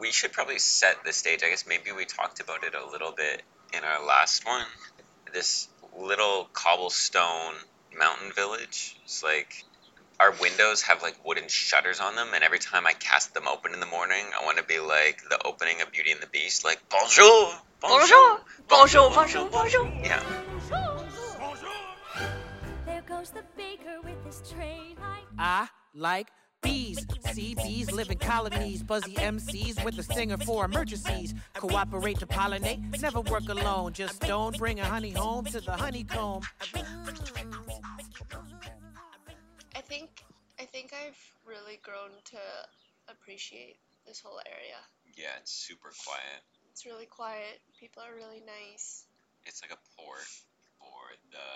We should probably set the stage. I guess maybe we talked about it a little bit in our last one. This little cobblestone mountain village. It's like our windows have like wooden shutters on them, and every time I cast them open in the morning, I want to be like the opening of Beauty and the Beast, like bonjour, Bonjour, bonjour, bonjour, bonjour. Yeah. There goes the baker with his tray. I like bees. See, bees live in colonies. Buzzy MCs with a singer for emergencies. Cooperate to pollinate, never work alone. Just don't bring a honey home to the honeycomb. I think I think I've really grown to appreciate this whole area. Yeah, it's super quiet. It's really quiet. People are really nice. It's like a port for the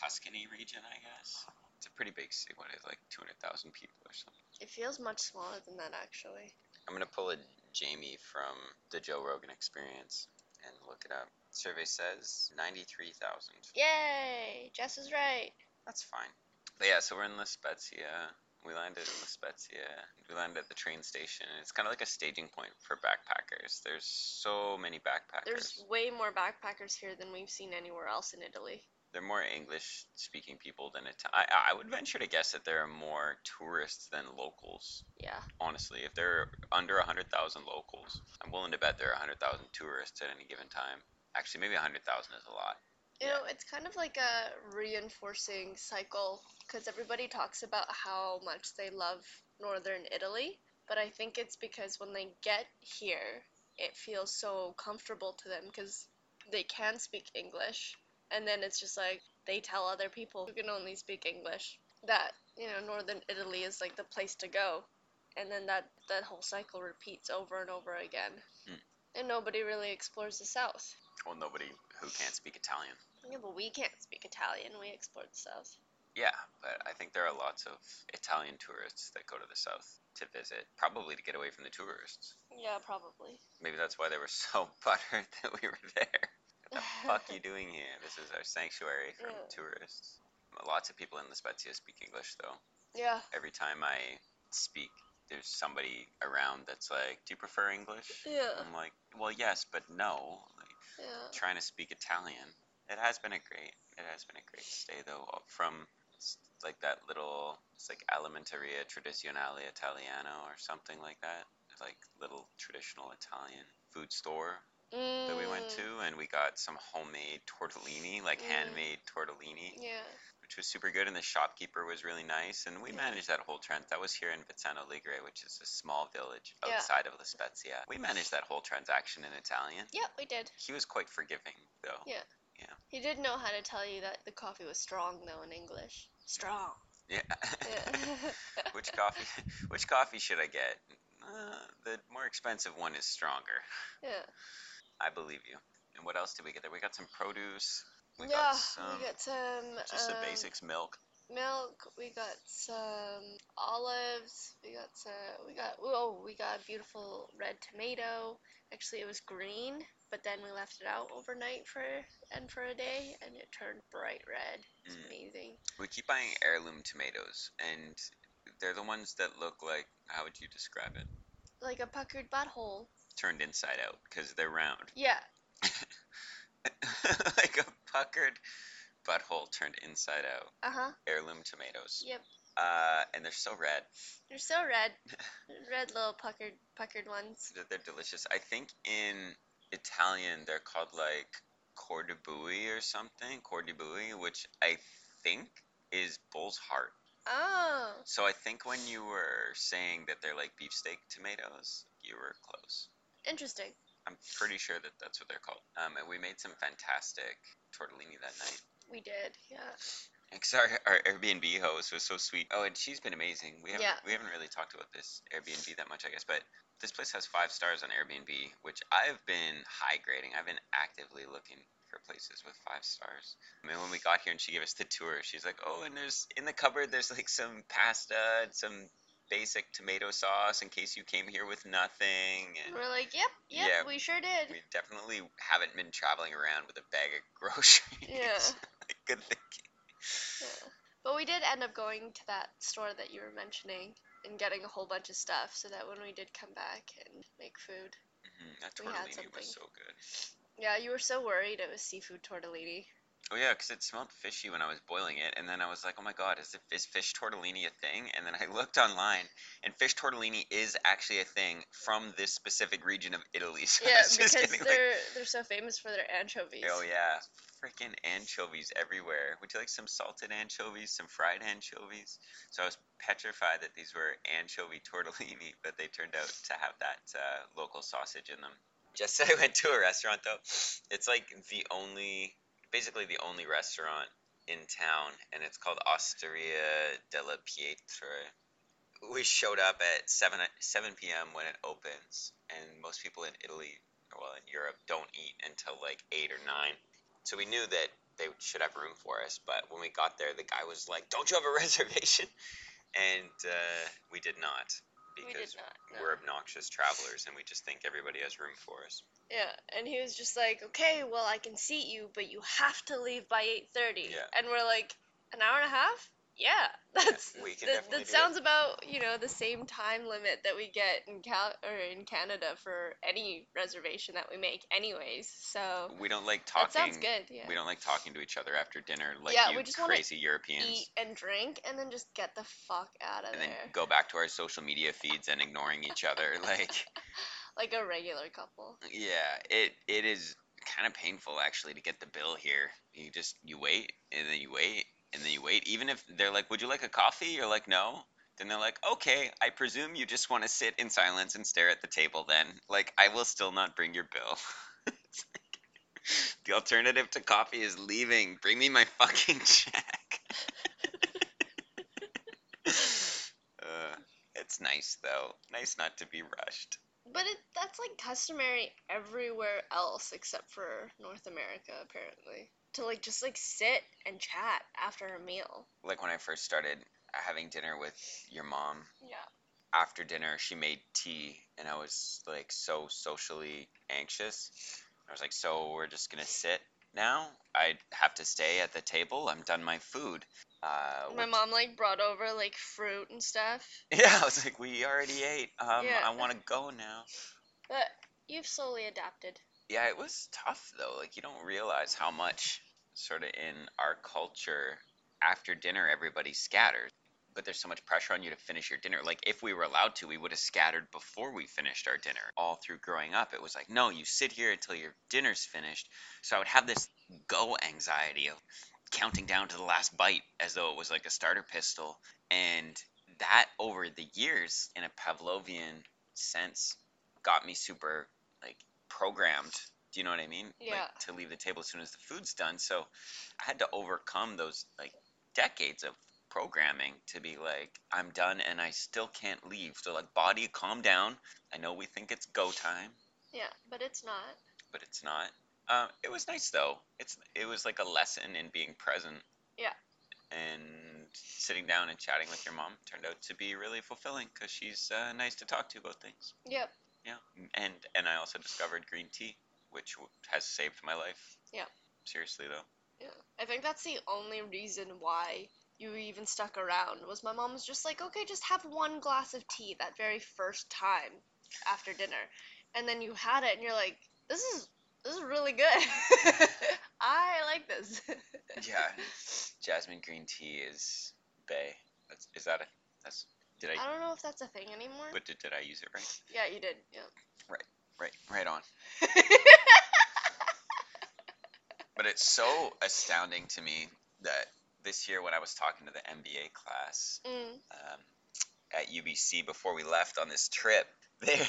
Tuscany region, I guess. It's a pretty big city. What is like 200,000 people or something? It feels much smaller than that actually. I'm gonna pull a Jamie from the Joe Rogan Experience and look it up. Survey says 93,000. Yay! Jess is right. That's fine. But yeah, so we're in La Spezia. We landed in La Spezia. We landed at the train station. It's kind of like a staging point for backpackers. There's so many backpackers. There's way more backpackers here than we've seen anywhere else in Italy. They're more English speaking people than Ita- I, I would venture to guess that there are more tourists than locals. Yeah. Honestly, if there are under 100,000 locals, I'm willing to bet there are 100,000 tourists at any given time. Actually, maybe 100,000 is a lot. You know, it's kind of like a reinforcing cycle because everybody talks about how much they love northern Italy, but I think it's because when they get here, it feels so comfortable to them because they can speak English, and then it's just like they tell other people who can only speak English that you know northern Italy is like the place to go, and then that that whole cycle repeats over and over again, Hmm. and nobody really explores the south. Well, nobody who can't speak Italian. Yeah, but we can't speak Italian. We explored the south. Yeah, but I think there are lots of Italian tourists that go to the south to visit, probably to get away from the tourists. Yeah, probably. Maybe that's why they were so buttered that we were there. What the fuck you doing here? This is our sanctuary from Yeah. tourists. Lots of people in the Spezia speak English though. Yeah. Every time I speak, there's somebody around that's like, "Do you prefer English?" Yeah. I'm like, "Well, yes, but no." Like, Yeah. trying to speak Italian. It has been a great. It has been a great stay though. Uh, from like that little, it's like Alimentaria Tradizionale Italiano or something like that. Like little traditional Italian food store that we went Mm, to, and we got some homemade tortellini, like Mm. handmade tortellini, Yeah. which was super good. And the shopkeeper was really nice, and we Yeah. managed that whole trend. That was here in Vezzano Ligure, which is a small village Yeah. outside of La Spezia. We managed that whole transaction in Italian. Yeah, we did. He was quite forgiving, though. Yeah. Yeah. He did know how to tell you that the coffee was strong though in English. Strong. Yeah. Yeah. which coffee? Which coffee should I get? Uh, the more expensive one is stronger. yeah. I believe you. And what else did we get there? We got some produce. We yeah. got some we got some just the um, basics, milk. milk. We got some olives. We got some. We got. Oh, we got a beautiful red tomato. Actually, it was green, but then we left it out overnight for and for a day, and it turned bright red. It's Mm. amazing. We keep buying heirloom tomatoes, and they're the ones that look like. How would you describe it? Like a puckered butthole. Turned inside out because they're round. Yeah. like a puckered butthole turned inside out. Uh huh. Heirloom tomatoes. Yep. Uh, and they're so red. They're so red. red little puckered puckered ones. They're, they're delicious. I think in Italian they're called like cordibui or something. Cordibui, which I think is bull's heart. Oh. So I think when you were saying that they're like beefsteak tomatoes, you were close. Interesting. I'm pretty sure that that's what they're called. Um, and we made some fantastic tortellini that night. We did. Yeah. Because our, our Airbnb host was so sweet. Oh, and she's been amazing. We haven't Yeah. we haven't really talked about this Airbnb that much, I guess, but this place has five stars on Airbnb, which I've been high grading. I've been actively looking for places with five stars. I mean, when we got here and she gave us the tour, she's like, "Oh, and there's in the cupboard there's like some pasta and some basic tomato sauce in case you came here with nothing." And We're like, yep, yep, Yeah, we sure did. we definitely haven't been traveling around with a bag of groceries. Yeah. Good thinking. Yeah. But we did end up going to that store that you were mentioning. and getting a whole bunch of stuff so that when we did come back and make food. hmm That We had tortellini was something. so good. Yeah, you were so worried it was seafood tortellini. Oh yeah, because it smelled fishy when I was boiling it, and then I was like, oh my god, is it is fish tortellini a thing? And then I looked online, and fish tortellini is actually a thing from this specific region of Italy. So Yeah, because getting, they're they're so famous for their anchovies. Oh yeah, freaking anchovies everywhere. Would you like some salted anchovies, some fried anchovies? So I was petrified that these were anchovy tortellini, but they turned out to have that uh, local sausage in them. Just so I went to a restaurant though. It's like the only, basically the only restaurant in town, and it's called Osteria della Pietra. We showed up at 7, 7 p.m. when it opens, and most people in Italy or well in Europe don't eat until like eight or nine. So we knew that they should have room for us. But when we got there, the guy was like, "Don't you have a reservation?" And uh, we did not We did because not, no. we're obnoxious travelers and we just think everybody has room for us. Yeah, and he was just like, "Okay, well, I can seat you, but you have to leave by 8:30." Yeah. And we're like, "An hour and a half?" Yeah, that's we can that, that sounds about, you know, the same time limit that we get in Cal or in Canada for any reservation that we make anyways. So, We don't like talking. that sounds good. Yeah. We don't like talking to each other after dinner like Yeah, you we just crazy Europeans. Eat and drink and then just get the fuck out of and there. then go back to our social media feeds and ignoring each other. Like, like a regular couple. yeah, it it is kind of painful actually to get the bill here. You just you wait and then you wait and then you wait. Even if they're like, "Would you like a coffee?" You're like, "No." Then they're like, "Okay, I presume you just want to sit in silence and stare at the table. Then, like, I will still not bring your bill." Like, the alternative to coffee is leaving. Bring me my fucking check. uh, it's nice though. Nice not to be rushed. But it that's like customary everywhere else except for North America apparently. To like just like sit and chat after a meal. Like when I first started having dinner with your mom, Yeah. after dinner she made tea and I was like so socially anxious. I was like, "So we're just to sit now? I have to stay at the table. I'm done my food." Uh, My mom like brought over like fruit and stuff. Yeah, I was like, "We already ate. Um Yeah. I want to go now." But you've slowly adapted. Yeah, it was tough though. Like you don't realize how much sort of in our culture after dinner everybody scatters. But there's so much pressure on you to finish your dinner. Like if we were allowed to, we would have scattered before we finished our dinner. All through growing up, it was like, no, you sit here until your dinner's finished. So I would have this go anxiety of counting down to the last bite as though it was like a starter pistol. And that over the years, in a Pavlovian sense, got me super like programmed. Do you know what I mean? Yeah. Like to leave the table as soon as the food's done. So I had to overcome those like decades of programming to be like, I'm done and I still can't leave. So like body calm down. I know we think it's go time, Yeah, but it's not. but it's not. Um, it was nice though. It's it was like a lesson in being present. Yeah. And sitting down and chatting with your mom turned out to be really fulfilling because she's uh, nice to talk to about things. Yep. Yeah, and and I also discovered green tea, which has saved my life. Yeah. Seriously though. Yeah. I think that's the only reason why you even stuck around was my mom was just like, okay, just have one glass of tea that very first time after dinner. And then you had it and you're like, this is this is really good. I like this. Yeah, jasmine green tea is bay. That's is that a that's did I I don't know if that's a thing anymore. but did, did I use it right? yeah, you did. Yeah. Right, right, right on. But it's so astounding to me that this year when I was talking to the MBA class mm. um, at UBC before we left on this trip, there,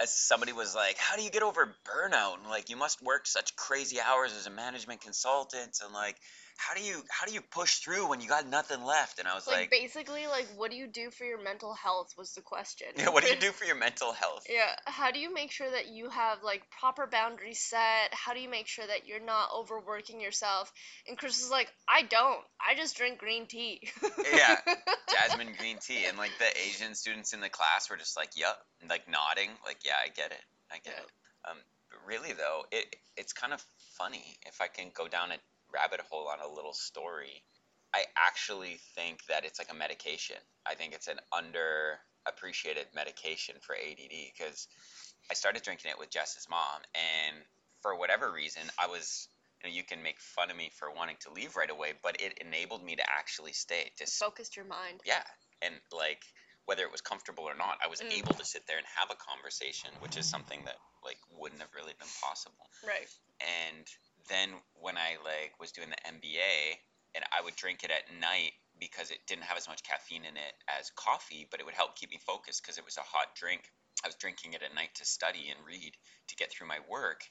as somebody was like, "How do you get over burnout?" And like, you must work such crazy hours as a management consultant, and like, how do you how do you push through when you got nothing left? And I was Like, like, basically, like what do you do for your mental health was the question. yeah, what do you do for your mental health? Yeah, how do you make sure that you have like proper boundaries set? How do you make sure that you're not overworking yourself? And Chris is like, I don't. I just drink green tea. Yeah, Jasmine green tea, and like the Asian students in the class were just like, "Yup," like nodding, like, "Yeah, I get it, I get Yeah. it." Um, but really though, it it's kind of funny if I can go down a rabbit hole on a little story. I actually think that it's like a medication. I think it's an underappreciated medication for ADD because I started drinking it with Jess's mom, and for whatever reason, I was. You know, you can make fun of me for wanting to leave right away, but it enabled me to actually stay. Just Focused your mind. yeah, and like whether it was comfortable or not, I was Mm. able to sit there and have a conversation, which is something that like wouldn't have really been possible. Right. And then when I like was doing the MBA, and I would drink it at night because it didn't have as much caffeine in it as coffee, but it would help keep me focused because it was a hot drink. I was drinking it at night to study and read to get through my work,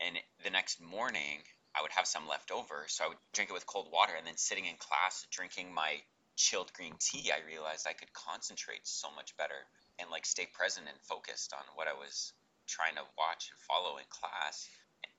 and the next morning I would have some left over, so I would drink it with cold water, and then sitting in class drinking my chilled green tea, I realized I could concentrate so much better and like stay present and focused on what I was trying to watch and follow in class.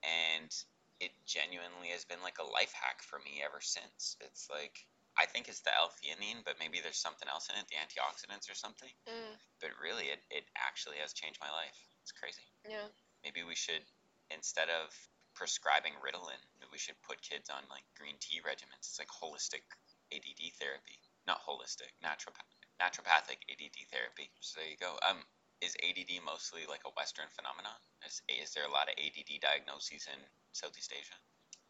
And it genuinely has been like a life hack for me ever since. It's like I think it's the L-theanine, but maybe there's something else in it, the antioxidants or something. Mm, But really, it, it actually has changed my life. It's crazy. yeah. Maybe we should, instead of prescribing Ritalin, we should put kids on like green tea regimens. It's like holistic ADD therapy, not holistic, naturopath, naturopathic ADD therapy. So there you go. Um, is ADD mostly like a Western phenomenon? Is, is there a lot of ADD diagnoses in Southeast Asia?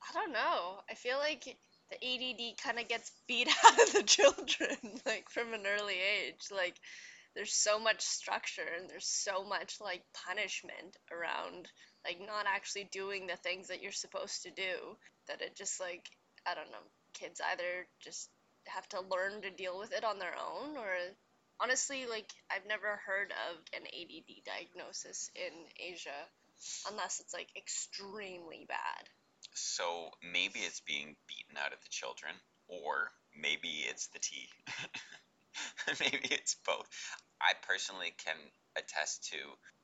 I don't know. I feel like the ADD kind of gets beat out of the children, like from an early age. Like, there's so much structure and there's so much like punishment around like not actually doing the things that you're supposed to do that it just like I don't know. Kids either just have to learn to deal with it on their own or honestly like I've never heard of an ADD diagnosis in Asia unless it's like extremely bad. So maybe it's being beaten out of the children, or maybe it's the tea. maybe it's both. I personally can attest to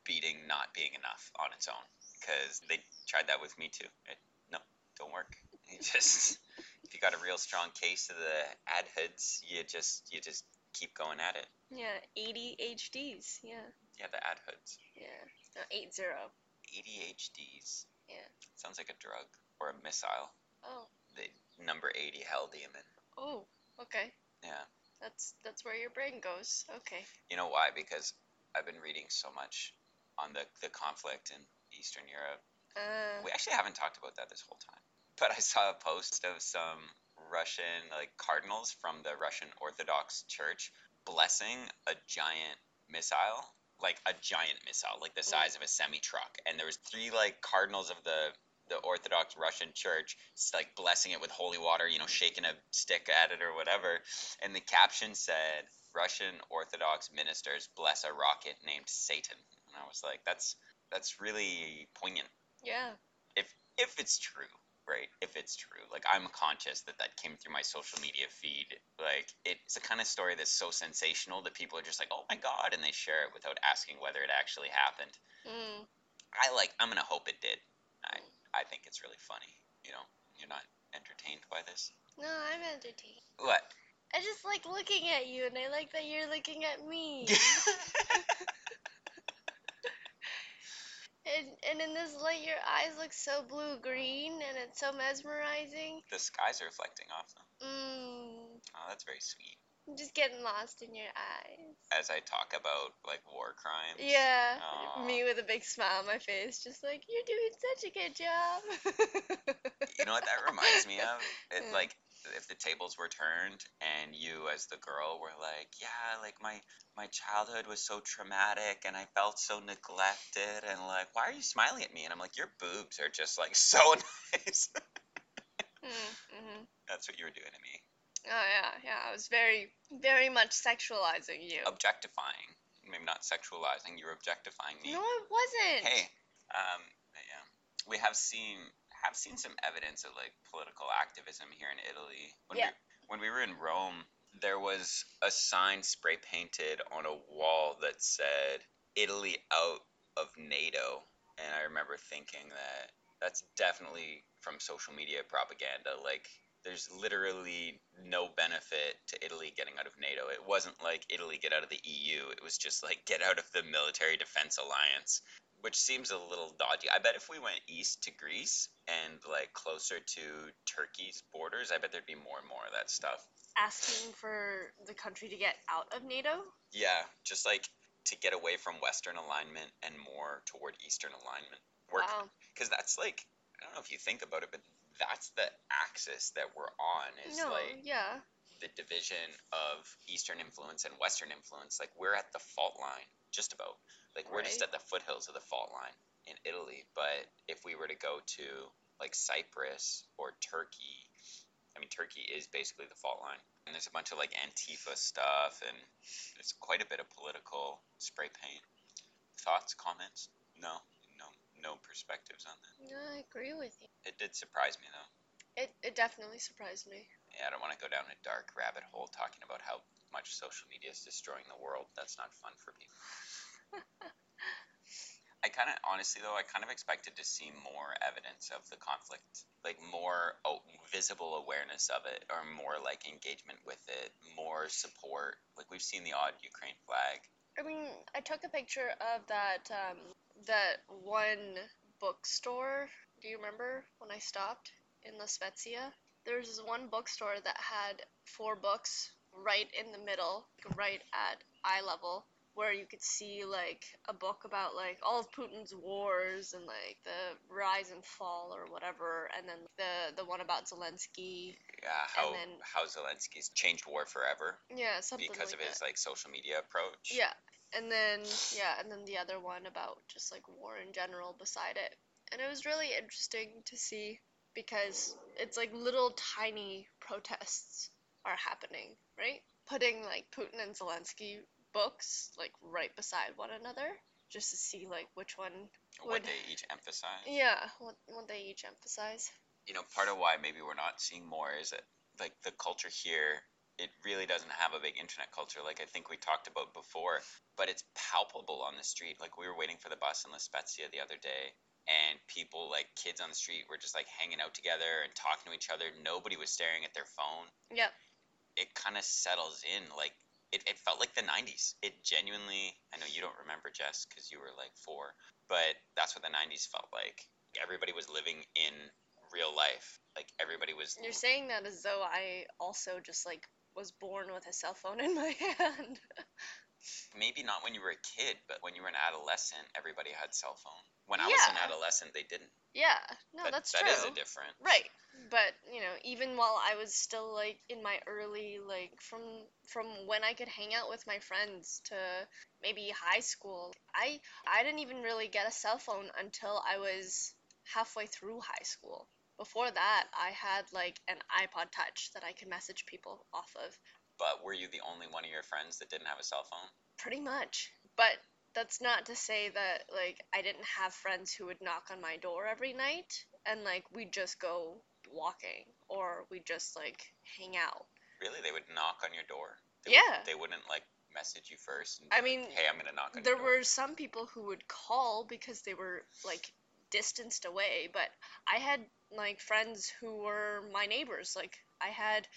beating not being enough on its own because they tried that with me too. It, no, don't work. You just if you got a real strong case of the adhoods, you just you just keep going at it. Yeah, ADHDs. Yeah, Yeah, the adhoods. yeah. No, eight zero. ADHDs. Yeah. Sounds like a drug or a missile. Oh, The number 80 hell demon. oh, okay. Yeah. That's that's where your brain goes. Okay. You know why? Because I've been reading so much on the, the conflict in Eastern Europe. Uh, We actually haven't talked about that this whole time. But I saw a post of some Russian like cardinals from the Russian Orthodox Church blessing a giant missile, like a giant missile, like the size mm. of a semi truck. And there was three like cardinals of the the Orthodox Russian Church, like blessing it with holy water, you know, shaking a stick at it or whatever. And the caption said, "Russian Orthodox ministers bless a rocket named Satan." And I was like, "That's that's really poignant." yeah. if if it's true right if it's true. Like i'm conscious that that came through my social media feed. Like it's the kind of story that's so sensational that people are just like oh my god and they share it without asking whether it actually happened. Mm, i like i'm gonna hope it did. I i think it's really funny you know you're not entertained by this. No, I'm entertained. what? I just like looking at you, and I like that you're looking at me. and and in this light, your eyes look so blue green, and it's so mesmerizing. the skies are reflecting off them Mm, oh that's very sweet I'm just getting lost in your eyes. as i talk about like war crimes Yeah, Aw. me with a big smile on my face, just like you're doing such a good job. You know what that reminds me of? It, Yeah. like if the tables were turned and you as the girl were like, yeah, like my my childhood was so traumatic and I felt so neglected and like, why are you smiling at me? And I'm like, your boobs are just like so nice. mm-hmm. That's what you were doing to me. Oh yeah, yeah. I was very, very much sexualizing you. Objectifying. Maybe not sexualizing, you were objectifying me. No, I wasn't. Hey, um, yeah, we have seen have seen some evidence of like political activism here in Italy. When Yeah. we when we were in Rome, there was a sign spray painted on a wall that said "Italy out of NATO," and I remember thinking that that's definitely from social media propaganda. Like, there's literally no benefit to Italy getting out of NATO. It wasn't like Italy get out of the EU. It was just like get out of the military defense alliance which seems a little dodgy. I bet if we went east to Greece and like closer to Turkey's borders, I bet there'd be more and more of that stuff. Asking for the country to get out of NATO? Yeah, just like to get away from Western alignment and more toward Eastern alignment. Work, Wow. because that's like I don't know if you think about it, but that's the axis that we're on. Is no, like yeah. the division of Eastern influence and Western influence. Like we're at the fault line, just about. Like we're just at the foothills of the fault line in Italy. But if we were to go to like Cyprus or Turkey, I mean Turkey is basically the fault line. And there's a bunch of like Antifa stuff, and there's quite a bit of political spray paint. Thoughts, comments? No, no, no perspectives on that. No, I agree with you. It did surprise me though. It, it definitely surprised me. Yeah, I don't want to go down a dark rabbit hole talking about how much social media is destroying the world. That's not fun for people. I kind of, honestly though, I kind of expected to see more evidence of the conflict, like more oh, visible awareness of it, or more like engagement with it, more support. Like we've seen the odd Ukraine flag. I mean, I took a picture of that um, that one bookstore. Do you remember when I stopped in La Spezia? There's this one bookstore that had four books right in the middle, right at eye level, where you could see like a book about like all of Putin's wars and like the rise and fall or whatever, and then the the one about Zelensky. Yeah, how then- how Zelensky's changed war forever Yeah, something because like of his like social media approach. Yeah, and then yeah, and then the other one about just like war in general beside it. And it was really interesting to see because it's like little tiny protests are happening, right? Putting like Putin and Zelensky books like right beside one another just to see like which one what would they each emphasize. yeah, what what they each emphasize. you know, part of why maybe we're not seeing more is that like the culture here, it really doesn't have a big internet culture. Like I think we talked about before, but it's palpable on the street. Like we were waiting for the bus in La Spezia the other day, and people like kids on the street were just like hanging out together and talking to each other. Nobody was staring at their phone. Yep. It kind of settles in like. It, it felt like the 90s. It genuinely, I know you don't remember, Jess, because you were like four, but that's what the 90s felt like. Everybody was living in real life. Like everybody was. You're saying that as though I also just like was born with a cell phone in my hand. maybe not when you were a kid, but when you were an adolescent, everybody had cell phone. When I was an adolescent, they didn't. yeah, no, That- that's that true. is a difference. Right. But, you know, even while I was still like in my early like from from when I could hang out with my friends to maybe high school, I I didn't even really get a cell phone until I was halfway through high school. Before that, I had like an iPod Touch that I could message people off of. But were you the only one of your friends that didn't have a cell phone? Pretty much. But that's not to say that like I didn't have friends who would knock on my door every night and like we'd just go walking or we'd just like hang out. Really? They would knock on your door? They Yeah. Would, they wouldn't like message you first. And I be like, mean, hey, I'm gonna knock on There your door. were some people who would call because they were like distanced away, but I had like friends who were my neighbors. Like I had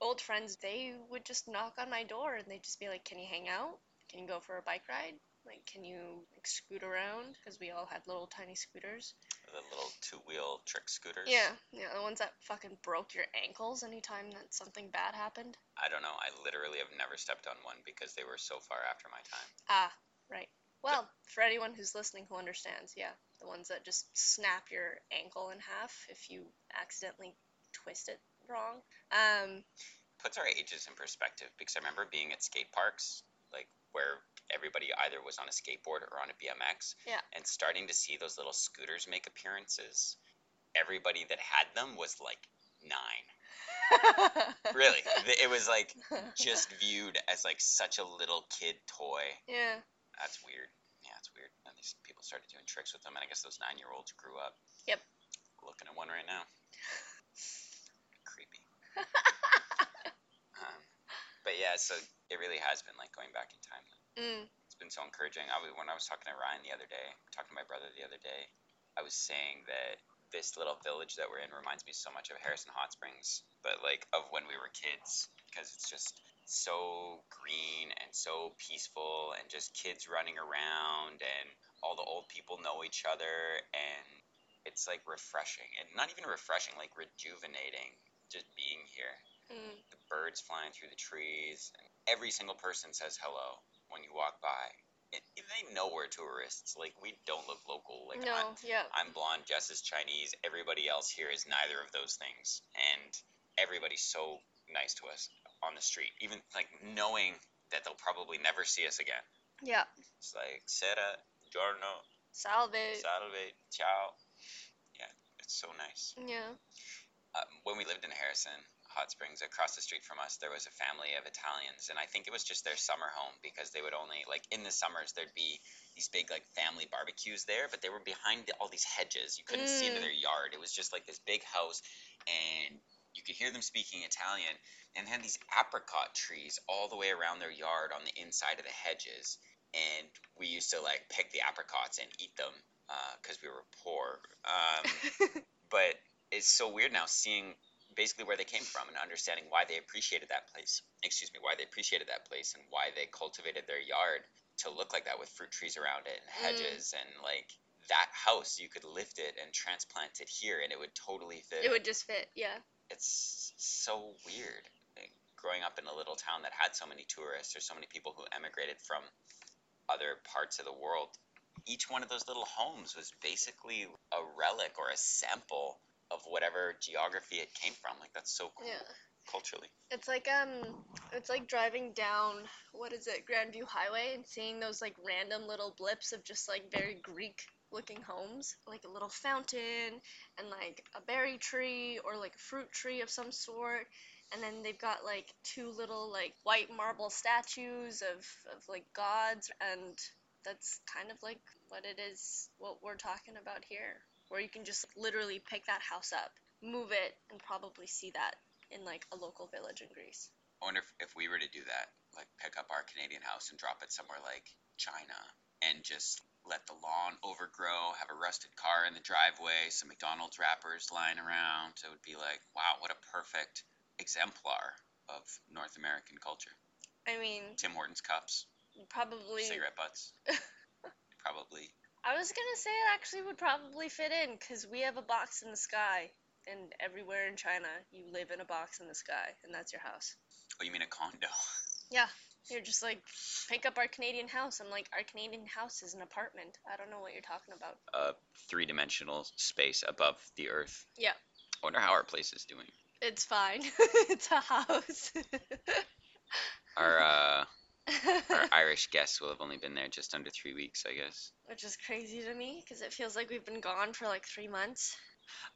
old friends, they would just knock on my door and they'd just be like, "Can you hang out? Can you go for a bike ride? Like, can you like, scoot around?" Because we all had little tiny scooters. the little two-wheel trick scooters. Yeah, yeah, the ones that fucking broke your ankles anytime that something bad happened. I don't know. I literally have never stepped on one because they were so far after my time. Ah, right. Well, for anyone who's listening who understands, yeah, the ones that just snap your ankle in half if you accidentally twist it wrong. Um, puts our ages in perspective because I remember being at skate parks, like where everybody either was on a skateboard or on a BMX, Yeah. and starting to see those little scooters make appearances. Everybody that had them was like nine. Really, it was like just viewed as like such a little kid toy. yeah. That's weird. Yeah, it's weird. And these people started doing tricks with them, and I guess those nine-year-olds grew up. Yep. Looking at one right now. Creepy. um, but yeah, so it really has been like going back in time. Mm, It's been so encouraging. I was, when I was talking to Ryan the other day, talking to my brother the other day, I was saying that this little village that we're in reminds me so much of Harrison Hot Springs, but like of when we were kids, because it's just so green and so peaceful and just kids running around and all the old people know each other and it's like refreshing and not even refreshing like rejuvenating just being here Mm. the birds flying through the trees and every single person says hello when you walk by and they know we're tourists like we don't look local like no, I'm, yeah. I'm blonde jess is chinese everybody else here is neither of those things and everybody's so nice to us on the street even like knowing that they'll probably never see us again Yeah. it's like sera giorno Salve. salve ciao yeah it's so nice Yeah. uh, when we lived in Harrison, Hot Springs, across the street from us, there was a family of Italians, and I think it was just their summer home because they would only like in the summers there'd be these big like family barbecues there, but they were behind all these hedges. You couldn't see into Mm. their yard. It was just like this big house, and you could hear them speaking Italian, and had these apricot trees all the way around their yard on the inside of the hedges, and we used to like pick the apricots and eat them because we were poor. Um, but it's so weird now seeing basically where they came from and understanding why they appreciated that place. Excuse me, why they appreciated that place and why they cultivated their yard to look like that with fruit trees around it and Mm. hedges and like that house you could lift it and transplant it here and it would totally fit. it would just fit. Yeah. It's so weird. like, growing up in a little town that had so many tourists or so many people who emigrated from other parts of the world each one of those little homes was basically a relic or a sample of whatever geography it came from. Like that's so cool Yeah. culturally. It's like um, it's like driving down what is it, Grandview Highway, and seeing those like random little blips of just like very Greek looking homes, like a little fountain and like a berry tree or like a fruit tree of some sort. And then they've got like two little like white marble statues of, of like gods and that's kind of like what it is what we're talking about here. Where you can just literally pick that house up, move it, and probably see that in like a local village in Greece. I wonder if, if we were to do that, like pick up our Canadian house and drop it somewhere like China and just let the lawn overgrow, have a rusted car in the driveway, some McDonald's wrappers lying around. It would be like, wow, what a perfect exemplar of North American culture. I mean, Tim Hortons cups, probably. cigarette butts. Probably. I was gonna say it actually would probably fit in because we have a box in the sky, and everywhere in China you live in a box in the sky, and that's your house. Oh, you mean a condo? Yeah, you're just like, pick up our Canadian house. I'm like, our Canadian house is an apartment. I don't know what you're talking about. A three-dimensional space above the earth. Yeah. I wonder how our place is doing. It's fine. it's a house. Our uh, our Irish guests will have only been there just under three weeks, I guess. Which is crazy to me because it feels like we've been gone for like three months.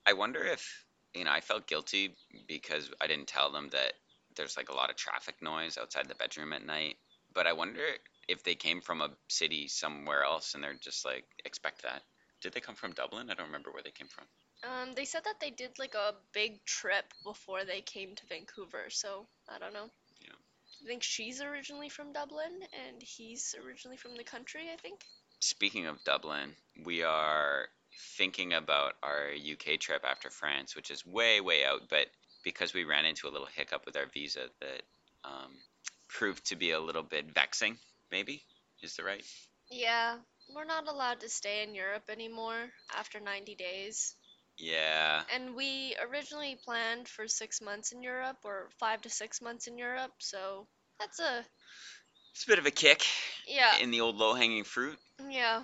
I wonder if you know. I felt guilty because I didn't tell them that there's like a lot of traffic noise outside the bedroom at night. But I wonder if they came from a city somewhere else and they're just like expect that. Did they come from Dublin? I don't remember where they came from. Um, they said that they did like a big trip before they came to Vancouver, so I don't know. I think she's originally from Dublin and he's originally from the country, I think. Speaking of Dublin, we are thinking about our UK trip after France, which is way, way out, but because we ran into a little hiccup with our visa that um, proved to be a little bit vexing, maybe, is the right? Yeah, we're not allowed to stay in Europe anymore after 90 days. Yeah. And we originally planned for six months in Europe or five to six months in Europe, so that's a It's a bit of a kick yeah, in the old low hanging fruit. yeah.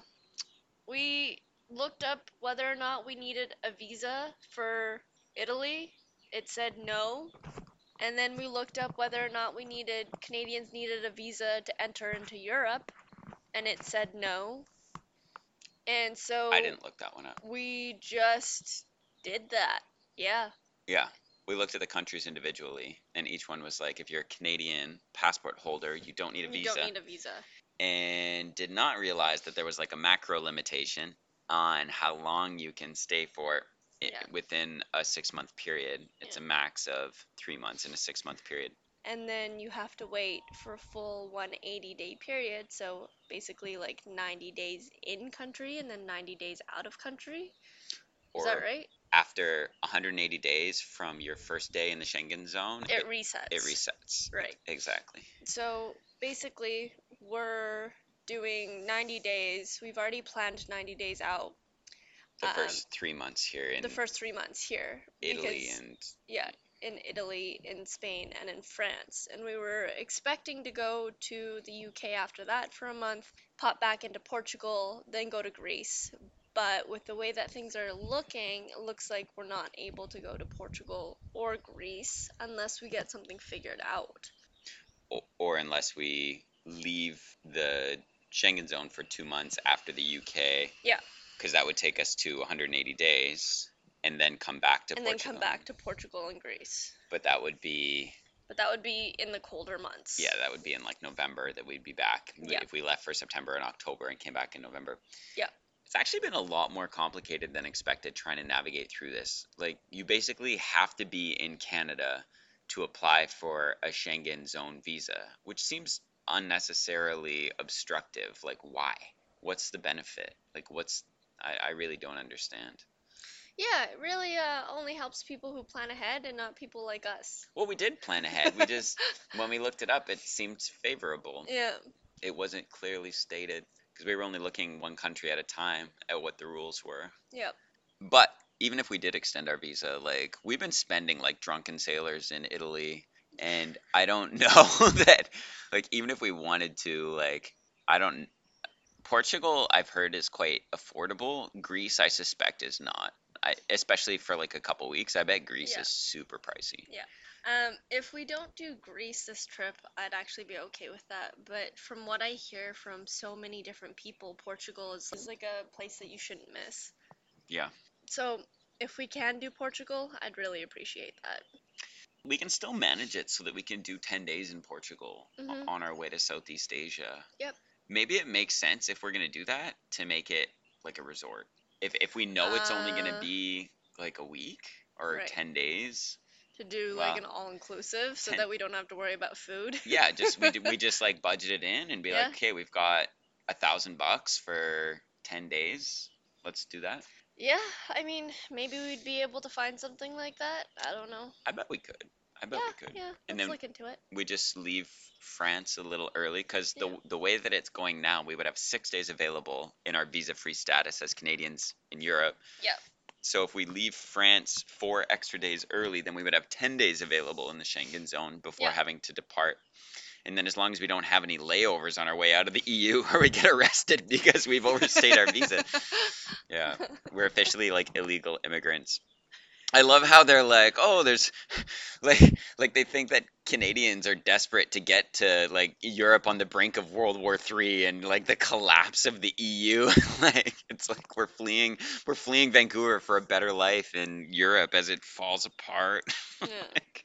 We looked up whether or not we needed a visa for Italy. It said no. And then we looked up whether or not we needed Canadians needed a visa to enter into Europe, and it said no. And so I didn't look that one up. we just did that. Yeah. Yeah. We looked at the countries individually, and each one was like, if you're a Canadian passport holder, you don't need a You visa. don't need a visa. and did not realize that there was like a macro limitation on how long you can stay for Yeah. within a six month period. It's a max of three months in a six month period. And then you have to wait for a full 180 day period. So basically, like 90 days in country and then 90 days out of country. Or Is that right? after 180 days from your first day in the Schengen zone, It resets. it resets. Right. Exactly. So basically, we're doing 90 days. We've already planned 90 days out. The Um, first three months here in the first three months here. Italy because- and yeah, in Italy, in Spain, and in France. And we were expecting to go to the UK after that for a month, pop back into Portugal, then go to Greece. But with the way that things are looking, it looks like we're not able to go to Portugal or Greece unless we get something figured out. o- or unless we leave the Schengen zone for two months after the UK. Yeah. Because that would take us to 180 days and then come back to and Portugal. then come back to Portugal and Greece. But that would be But that would be in the colder months. yeah, that would be in like November that we'd be back. Yeah. If we left for September and October and came back in November. Yeah. It's actually been a lot more complicated than expected trying to navigate through this. Like you basically have to be in Canada to apply for a Schengen zone visa, which seems unnecessarily obstructive. Like why? What's the benefit? Like what's I, I really don't understand. Yeah, it really uh, only helps people who plan ahead and not people like us. Well, we did plan ahead. We just when we looked it up, it seemed favorable. Yeah. it wasn't clearly stated because we were only looking one country at a time at what the rules were. Yep. But even if we did extend our visa, like we've been spending like drunken sailors in Italy, and I don't know that like even if we wanted to, like I don't. Portugal, I've heard, is quite affordable. Greece, I suspect, is not. I, especially for like a couple weeks. I bet Greece Yeah. is super pricey. Yeah. Um, if we don't do Greece this trip, I'd actually be okay with that. But from what I hear from so many different people, Portugal is, is like a place that you shouldn't miss. Yeah. So if we can do Portugal, I'd really appreciate that. we can still manage it so that we can do 10 days in Portugal o- Mhm. on our way to Southeast Asia. Yep. Maybe it makes sense if we're going to do that to make it like a resort. If if we know it's only going to Uh, be like a week or right. 10 days. To do Wow. like an all-inclusive so Ten- that we don't have to worry about food. Yeah, just we we just like budget it in and be Yeah. like, "Okay, we've got a 1000 bucks for 10 days. Let's do that." Yeah, I mean, maybe we'd be able to find something like that. I don't know. I bet we could. I bet yeah, we could. yeah, let's And then- look into it. we just leave France a little early because the Yeah. the way that it's going now, we would have six days available in our visa free status as Canadians in Europe. Yeah. So if we leave France four extra days early, then we would have ten days available in the Schengen zone before Yeah. having to depart. And then as long as we don't have any layovers on our way out of the EU or we get arrested because we've overstayed our visa, yeah, we're officially like illegal immigrants. I love how they're like, oh, there's like like they think that Canadians are desperate to get to like Europe on the brink of World War Three and like the collapse of the EU. like it's like we're fleeing we're fleeing Vancouver for a better life in Europe as it falls apart. Yeah. like,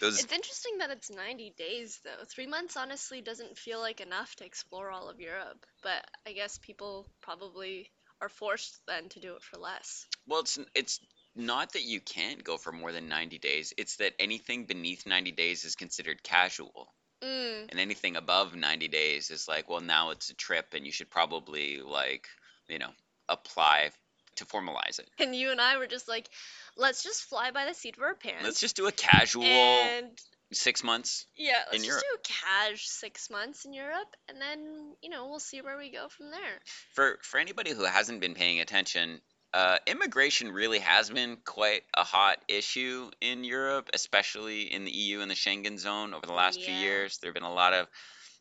those It's interesting that it's 90 days, though. Three months honestly doesn't feel like enough to explore all of Europe, but I guess people probably are forced then to do it for less. well, it's it's not that you can't go for more than 90 days. It's that anything beneath 90 days is considered casual. Mm, and anything above 90 days is like well now it's a trip and you should probably like you know apply to formalize it and you and I were just like, let's just fly by the seat of our pants. let's just do a casual and six months yeah, let's in just Europe. do a cash six months in Europe, and then you know we'll see where we go from there. for for anybody who hasn't been paying attention uh, immigration really has been quite a hot issue in Europe, especially in the EU and the Schengen zone over the last few years. There have been a lot of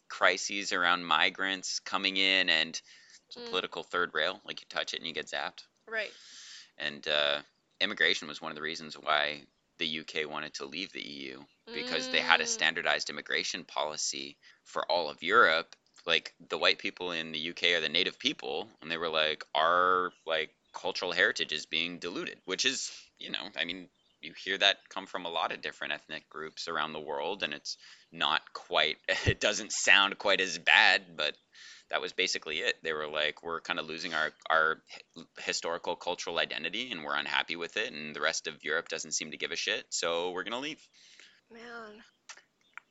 crises around migrants coming in, and it's a Mm. political third rail. Like you touch it and you get zapped. Right. and uh, immigration was one of the reasons why the UK wanted to leave the EU because they had a Mm. standardized immigration policy for all of Europe. Like the white people in the UK are the native people, and they were like, our like cultural heritage is being diluted, which is, you know, I mean, you hear that come from a lot of different ethnic groups around the world, and it's not quite, it doesn't sound quite as bad, but that was basically it. They were like, we're kind of losing our our historical cultural identity, and we're unhappy with it, and the rest of Europe doesn't seem to give a shit, so we're gonna leave. Man.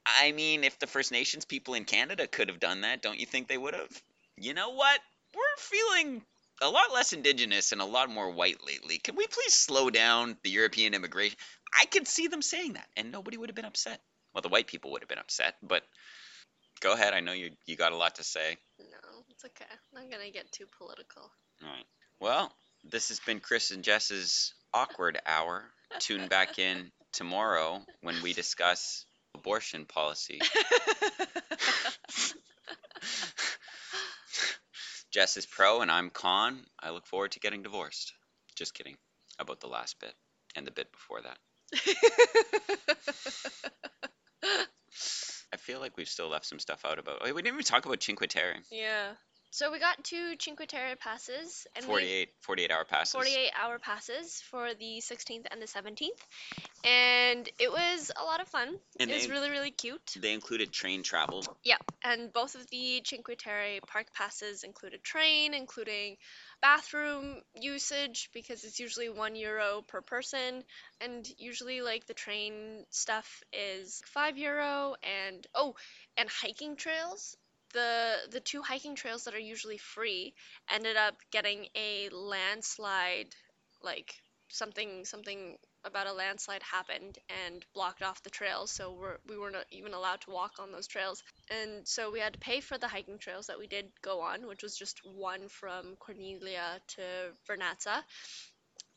I mean, if the First Nations people in Canada could have done that, don't you think they would have? You know what? We're feeling a lot less indigenous and a lot more white lately. Can we please slow down the European immigration? I could see them saying that, and nobody would have been upset. Well, the white people would have been upset, but go ahead. I know you you got a lot to say. No, it's okay. I'm not gonna get too political. All right. Well, this has been Chris and Jess's awkward hour. Tune back in tomorrow when we discuss abortion policy. Jess is pro and I'm con. I look forward to getting divorced. Just kidding about the last bit and the bit before that. I feel like we've still left some stuff out about. Wait, we didn't even talk about Cinque Terre. yeah. So we got two Cinque Terre passes and we 48, 48 hour passes. 48 hour passes for the 16th and the 17th. And it was a lot of fun. And it was really, really cute. They included train travel. Yeah, and both of the Cinque Terre park passes included train, including bathroom usage because it's usually one euro per person, and usually like the train stuff is five euro, and oh, and hiking trails. The the two hiking trails that are usually free ended up getting a landslide, like something something about a landslide happened and blocked off the trails, so we're, we weren't even allowed to walk on those trails. And so we had to pay for the hiking trails that we did go on, which was just one from Corniglia to Vernazza.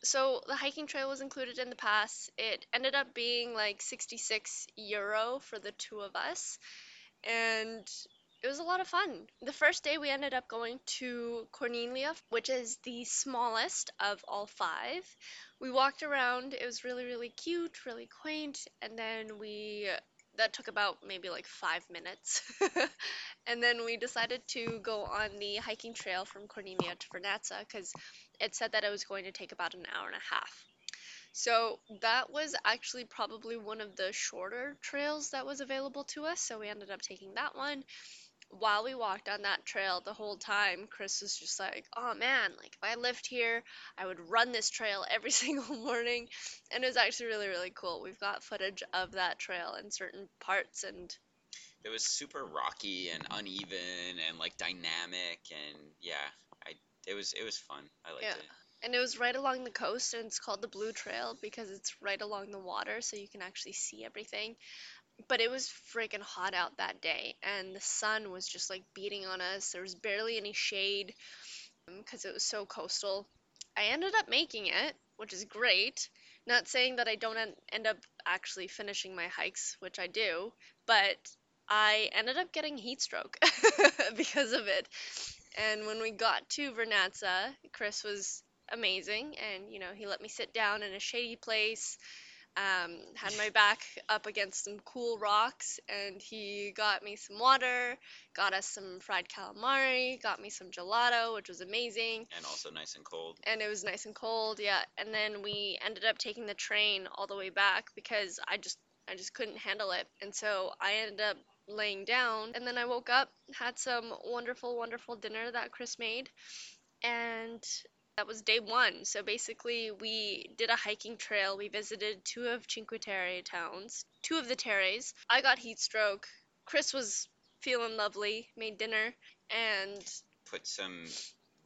So the hiking trail was included in the pass. It ended up being like 66 euro for the two of us, and it was a lot of fun. The first day we ended up going to Corniglia, which is the smallest of all five. We walked around. It was really, really cute, really quaint, and then we that took about maybe like five minutes. and then we decided to go on the hiking trail from Corniglia to Vernazza because it said that it was going to take about an hour and a half. So that was actually probably one of the shorter trails that was available to us. So we ended up taking that one. While we walked on that trail the whole time, Chris was just like, oh man, like if I lived here, I would run this trail every single morning. And it was actually really, really cool. We've got footage of that trail in certain parts and It was super rocky and uneven and like dynamic and yeah, I it was it was fun. I liked Yeah. it. And it was right along the coast, and it's called the Blue Trail because it's right along the water, so you can actually see everything. But it was freaking hot out that day, and the sun was just like beating on us. There was barely any shade um, because it was so coastal. I ended up making it, which is great. Not saying that I don't en- end up actually finishing my hikes, which I do, but I ended up getting heat stroke because of it. And when we got to Vernazza, Chris was amazing and you know he let me sit down in a shady place um, had my back up against some cool rocks and he got me some water got us some fried calamari got me some gelato which was amazing. And also nice and cold. and it was nice and cold yeah. And then we ended up taking the train all the way back because i just i just couldn't handle it. And so i ended up laying down and then i woke up had some wonderful wonderful dinner that chris made. And that was day one so basically we did a hiking trail we visited two of cinque terre towns two of the terres i got heat stroke chris was feeling lovely made dinner and Put some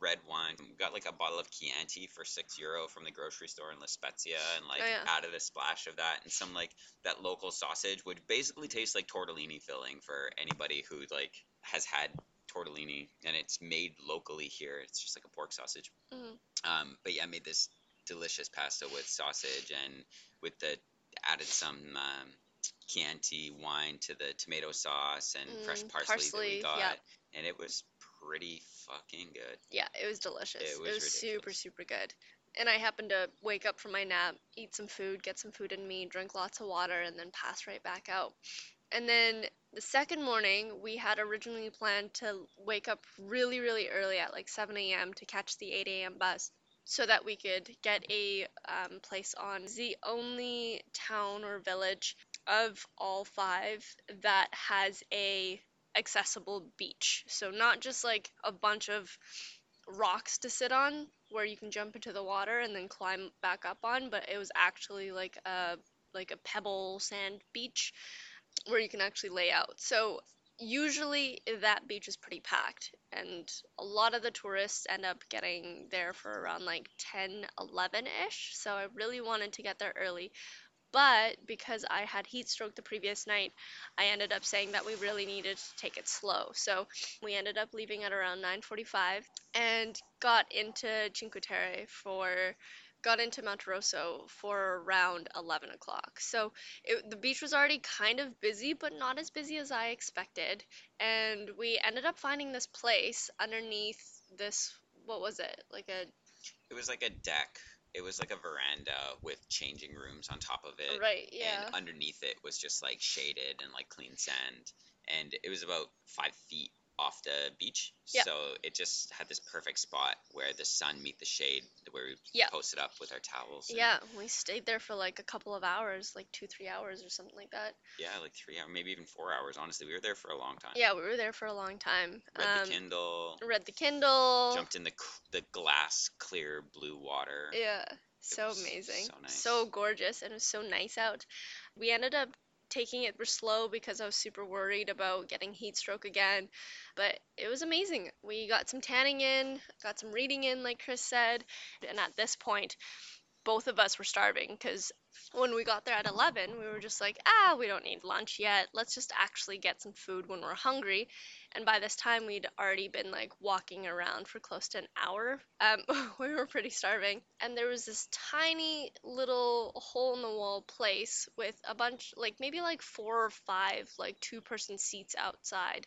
red wine. We got like a bottle of Chianti for six euro from the grocery store in La Spezia, and like Oh, yeah. added a splash of that and some like that local sausage, which basically tastes like tortellini filling for anybody who like has had tortellini, and it's made locally here. It's just like a pork sausage. Mhm. Um, but yeah, I made this delicious pasta with sausage and with the added some um, Chianti wine to the tomato sauce and fresh Mm, parsley, that we got, yeah. and it was pretty fucking good. Yeah, it was delicious. It It was was, super, super good. And I happened to wake up from my nap, eat some food, get some food in me, drink lots of water, and then pass right back out. And then the second morning, we had originally planned to wake up really, really early at like 7 a.m. to catch the 8 a.m. bus so that we could get a um, place on the only town or village of all five that has a accessible beach. So not just like a bunch of rocks to sit on where you can jump into the water and then climb back up on, but it was actually like a like a pebble sand beach where you can actually lay out. So usually that beach is pretty packed and a lot of the tourists end up getting there for around like 10 11ish so i really wanted to get there early. But because i had heat stroke the previous night i ended up saying that we really needed to take it slow. So we ended up leaving at around 9.45 and got into cinque terre for got into monterosso for around 11 o'clock so it, the beach was already kind of busy but not as busy as i expected and we ended up finding this place underneath this what was it like a It was like a deck. It was like a veranda with changing rooms on top of it. right yeah And underneath it was just like shaded and like clean sand. And it was about five feet off the beach. Yeah. So it just had this perfect spot where the sun meet the shade where we Yeah. posted up with our towels. yeah we stayed there for like a couple of hours like two three hours or something like that Yeah, like three hours, maybe even four hours. Honestly, we were there for a long time. yeah we were there for a long time Read um, the Kindle, read the kindle jumped in the the glass clear blue water. Yeah, so was amazing. so nice. So gorgeous, and it was so nice out. We ended up taking it slow because I was super worried about getting heat stroke again, but it was amazing. We got some tanning in, got some reading in, like Chris said, and at this point, both of us were starving because when we got there at 11, we were just like, ah, we don't need lunch yet. Let's just actually get some food when we're hungry. And by this time, we'd already been like walking around for close to an hour. Um, we were pretty starving. And there was this tiny little hole in the wall place with a bunch, like maybe like four or five, like two person seats outside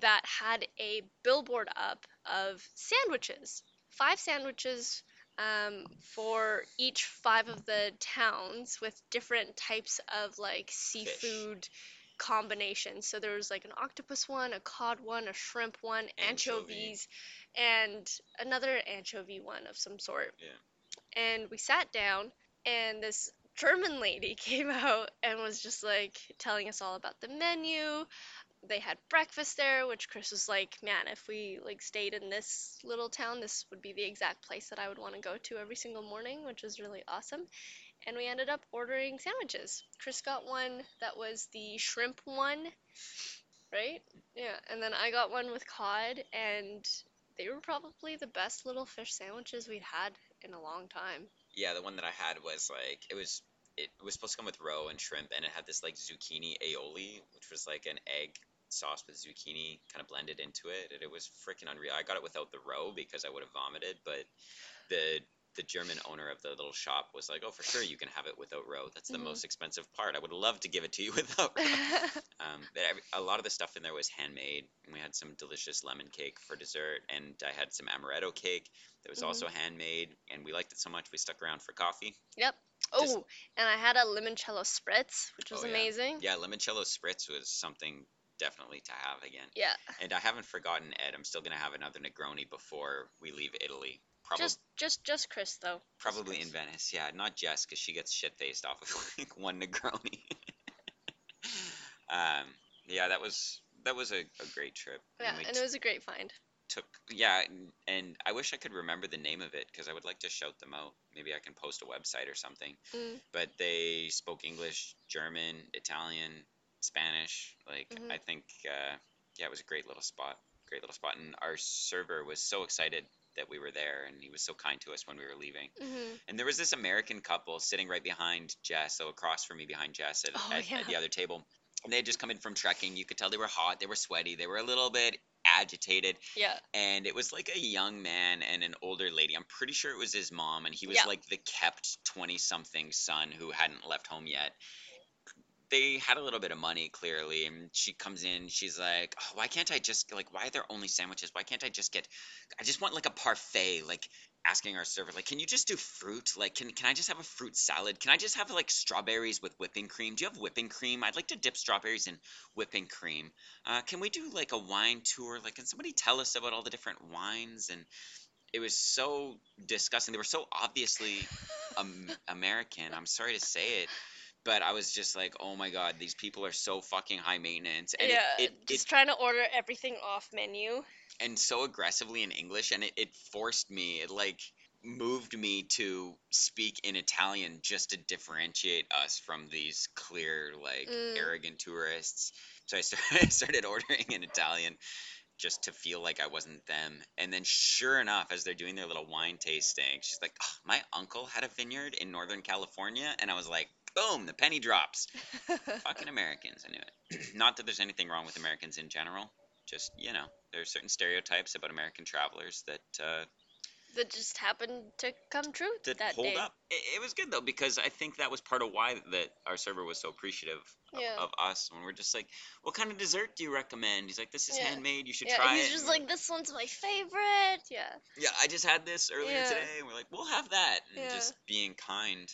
that had a billboard up of sandwiches. Five sandwiches um, for each five of the towns with different types of like seafood combinations. So there was like an octopus one, a cod one, a shrimp one, Anchovy. anchovies, and another anchovy one of some sort. Yeah. And we sat down, and this German lady came out and was just like telling us all about the menu. They had breakfast there, which Chris was like, "Man, if we like stayed in this little town, this would be the exact place that I would want to go to every single morning," which was really awesome. And we ended up ordering sandwiches. Chris got one that was the shrimp one, right? Yeah, and then I got one with cod, and they were probably the best little fish sandwiches we'd had in a long time. Yeah, the one that I had was like it was it was supposed to come with roe and shrimp, and it had this like zucchini aioli, which was like an egg sauce with zucchini kind of blended into it, and it was freaking unreal. I got it without the roe because I would have vomited, but the the German owner of the little shop was like, "Oh, for sure you can have it without roe. That's the Mhm. most expensive part. I would love to give it to you without roe." Um, but every, a lot of the stuff in there was handmade. And we had some delicious lemon cake for dessert, and I had some amaretto cake that was Mhm. also handmade. And we liked it so much we stuck around for coffee. Yep. Just- Oh, and I had a limoncello spritz, which was Oh, yeah. amazing. Yeah, limoncello spritz was something definitely to have again. Yeah. And I haven't forgotten Ed. I'm still gonna have another Negroni before we leave Italy. Probably, Just just just Chris though. Probably in Venice. Yeah, not Jess, because she gets shit faced off of like one Negroni. um, yeah, that was that was a, a great trip. Yeah, we and it was a great find. took yeah and, and i wish i could remember the name of it because i would like to shout them out maybe i can post a website or something Mm. but they spoke english german italian spanish like Mhm. i think uh, yeah it was a great little spot great little spot and our server was so excited that we were there and he was so kind to us when we were leaving hmm and there was this american couple sitting right behind jess so across from me behind jess at, Oh, at, yeah. at the other table and they had just come in from trekking you could tell they were hot they were sweaty they were a little bit agitated Yeah. and it was like a young man and an older lady. I'm pretty sure it was his mom, and he was Yeah. like the kept 20 something son who hadn't left home yet. They had a little bit of money, clearly, and she comes in. She's like, oh, "Why can't I just like? Why are there only sandwiches? Why can't I just get? I just want like a parfait. Like asking our server, like, can you just do fruit? Like, can can I just have a fruit salad? Can I just have like strawberries with whipping cream? Do you have whipping cream? I'd like to dip strawberries in whipping cream. Uh, can we do like a wine tour? Like, can somebody tell us about all the different wines? And it was so disgusting. They were so obviously um, American. I'm sorry to say it, but I was just like, oh my god, these people are so fucking high maintenance, and yeah. it, it, just it trying to order everything off menu. and so aggressively in English, and it, it forced me. It like moved me to speak in Italian just to differentiate us from these clear like Mm. arrogant tourists So I started, I started ordering in Italian just to feel like I wasn't them. And then, sure enough, as they're doing their little wine tasting, she's like, oh, "My uncle had a vineyard in Northern California," and I was like, "Boom! The penny drops." Fucking Americans, I knew it. Not that there's anything wrong with Americans in general. Just you know, there are certain stereotypes about American travelers that uh, that just happened to come true that, that hold day. up. It, it was good though because I think that was part of why that our server was so appreciative of, Yeah. of us when we're just like, "What kind of dessert do you recommend?" He's like, "This is Yeah. handmade. You should Yeah, try he's it." just And we're like, this one's my favorite. Yeah. yeah, I just had this earlier today, and we're like, we'll have that. And Yeah. just being kind.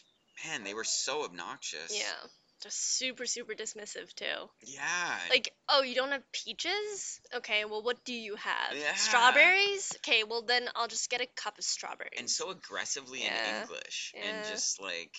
Man, they were so obnoxious. Yeah. Just super, super dismissive too. Yeah. Like, oh, you don't have peaches? Okay, well, what do you have? Yeah. Strawberries? Okay, well, then I'll just get a cup of strawberries. and so aggressively Yeah. in English, and just like,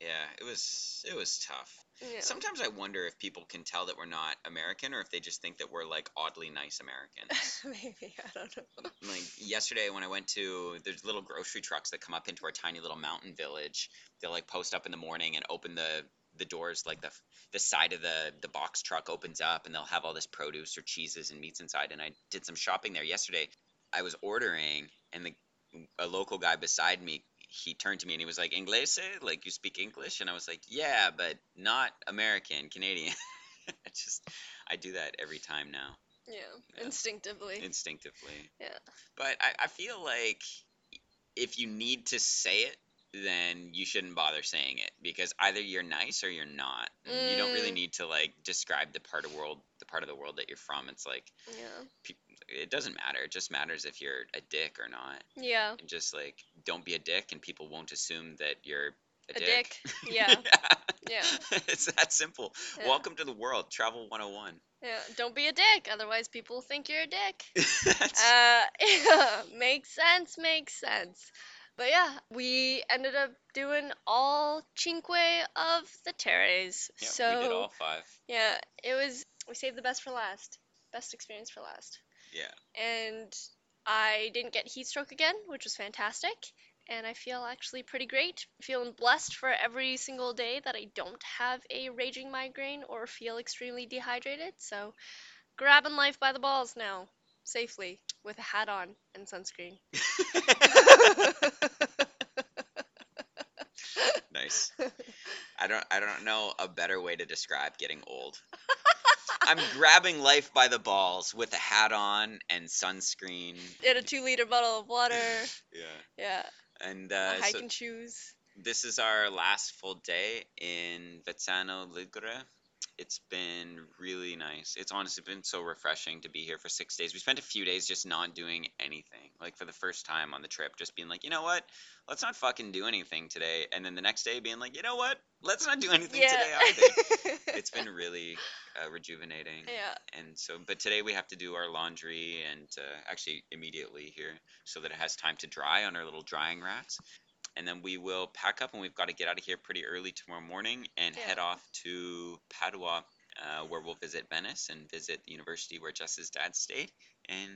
yeah, it was it was tough. yeah. Sometimes I wonder if people can tell that we're not American, or if they just think that we're like oddly nice Americans. Maybe, I don't know. like yesterday when I went to there's little grocery trucks that come up into our tiny little mountain village. They'll like post up in the morning and open the the doors like the the side of the the box truck opens up and they'll have all this produce or cheeses and meats inside and I did some shopping there yesterday. I was ordering and the a local guy beside me he turned to me and he was like Inglese like you speak English and I was like yeah but not American Canadian. I just I do that every time now Yeah, Yeah. instinctively. instinctively. Yeah. But I, I feel like if you need to say it, then you shouldn't bother saying it because either you're nice or you're not. And You don't really Mm. need to like describe the part of world, the part of the world that you're from. It's like Yeah. peop it doesn't matter. It just matters if you're a dick or not. Yeah. And just like don't be a dick, and people won't assume that you're a, A dick. Yeah. Yeah. it's that simple. Yeah. Welcome to the world. Travel 101. Yeah. Don't be a dick, otherwise people think you're a dick. Uh, yeah, makes sense, makes sense. But yeah, we ended up doing all cinque of the terres. yeah, so we did all five. yeah, it was we saved the best for last. Best experience for last. Yeah. And I didn't get heat stroke again, which was fantastic. And I feel actually pretty great. Feeling blessed for every single day that I don't have a raging migraine or feel extremely dehydrated. So, grabbing life by the balls now, safely, with a hat on and sunscreen. Nice. I don't I don't know a better way to describe getting old. I'm grabbing life by the balls with a hat on and sunscreen. In a two liter bottle of water. Yeah. Yeah. And uh, so hiking shoes. this is our last full day in Vezzano Ligure. It's been really nice. It's honestly been so refreshing to be here for six days. We spent a few days just not doing anything. Like for the first time on the trip, just being like, you know what? Let's not fucking do anything today. And then the next day being like, you know what? Let's not do anything yeah. today either. it's been really uh, rejuvenating. yeah. And so, but today we have to do our laundry and uh, actually immediately here so that it has time to dry on our little drying racks. And then we will pack up and we've got to get out of here pretty early tomorrow morning and head off to Padua, uh, where we'll visit Venice and visit the university where Jess's dad stayed and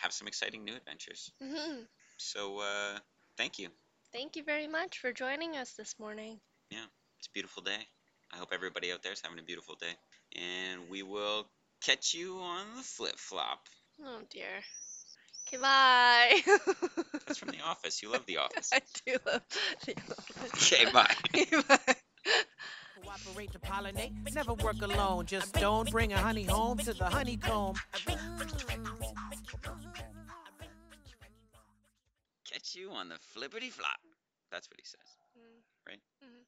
have some exciting new adventures. hmm So, uh, thank you. Thank you very much for joining us this morning. Yeah, it's a beautiful day. I hope everybody out there is having a beautiful day. And we will catch you on the flip flop. Oh dear. Okay, bye. That's from The Office. You love The Office. I do love the office. Okay, bye. bye. Cooperate to pollinate, never work alone. Just don't bring a honey home to the honeycomb. Catch you on the flippity flop. That's what he says. Mm. Right? Mhm. Yeah.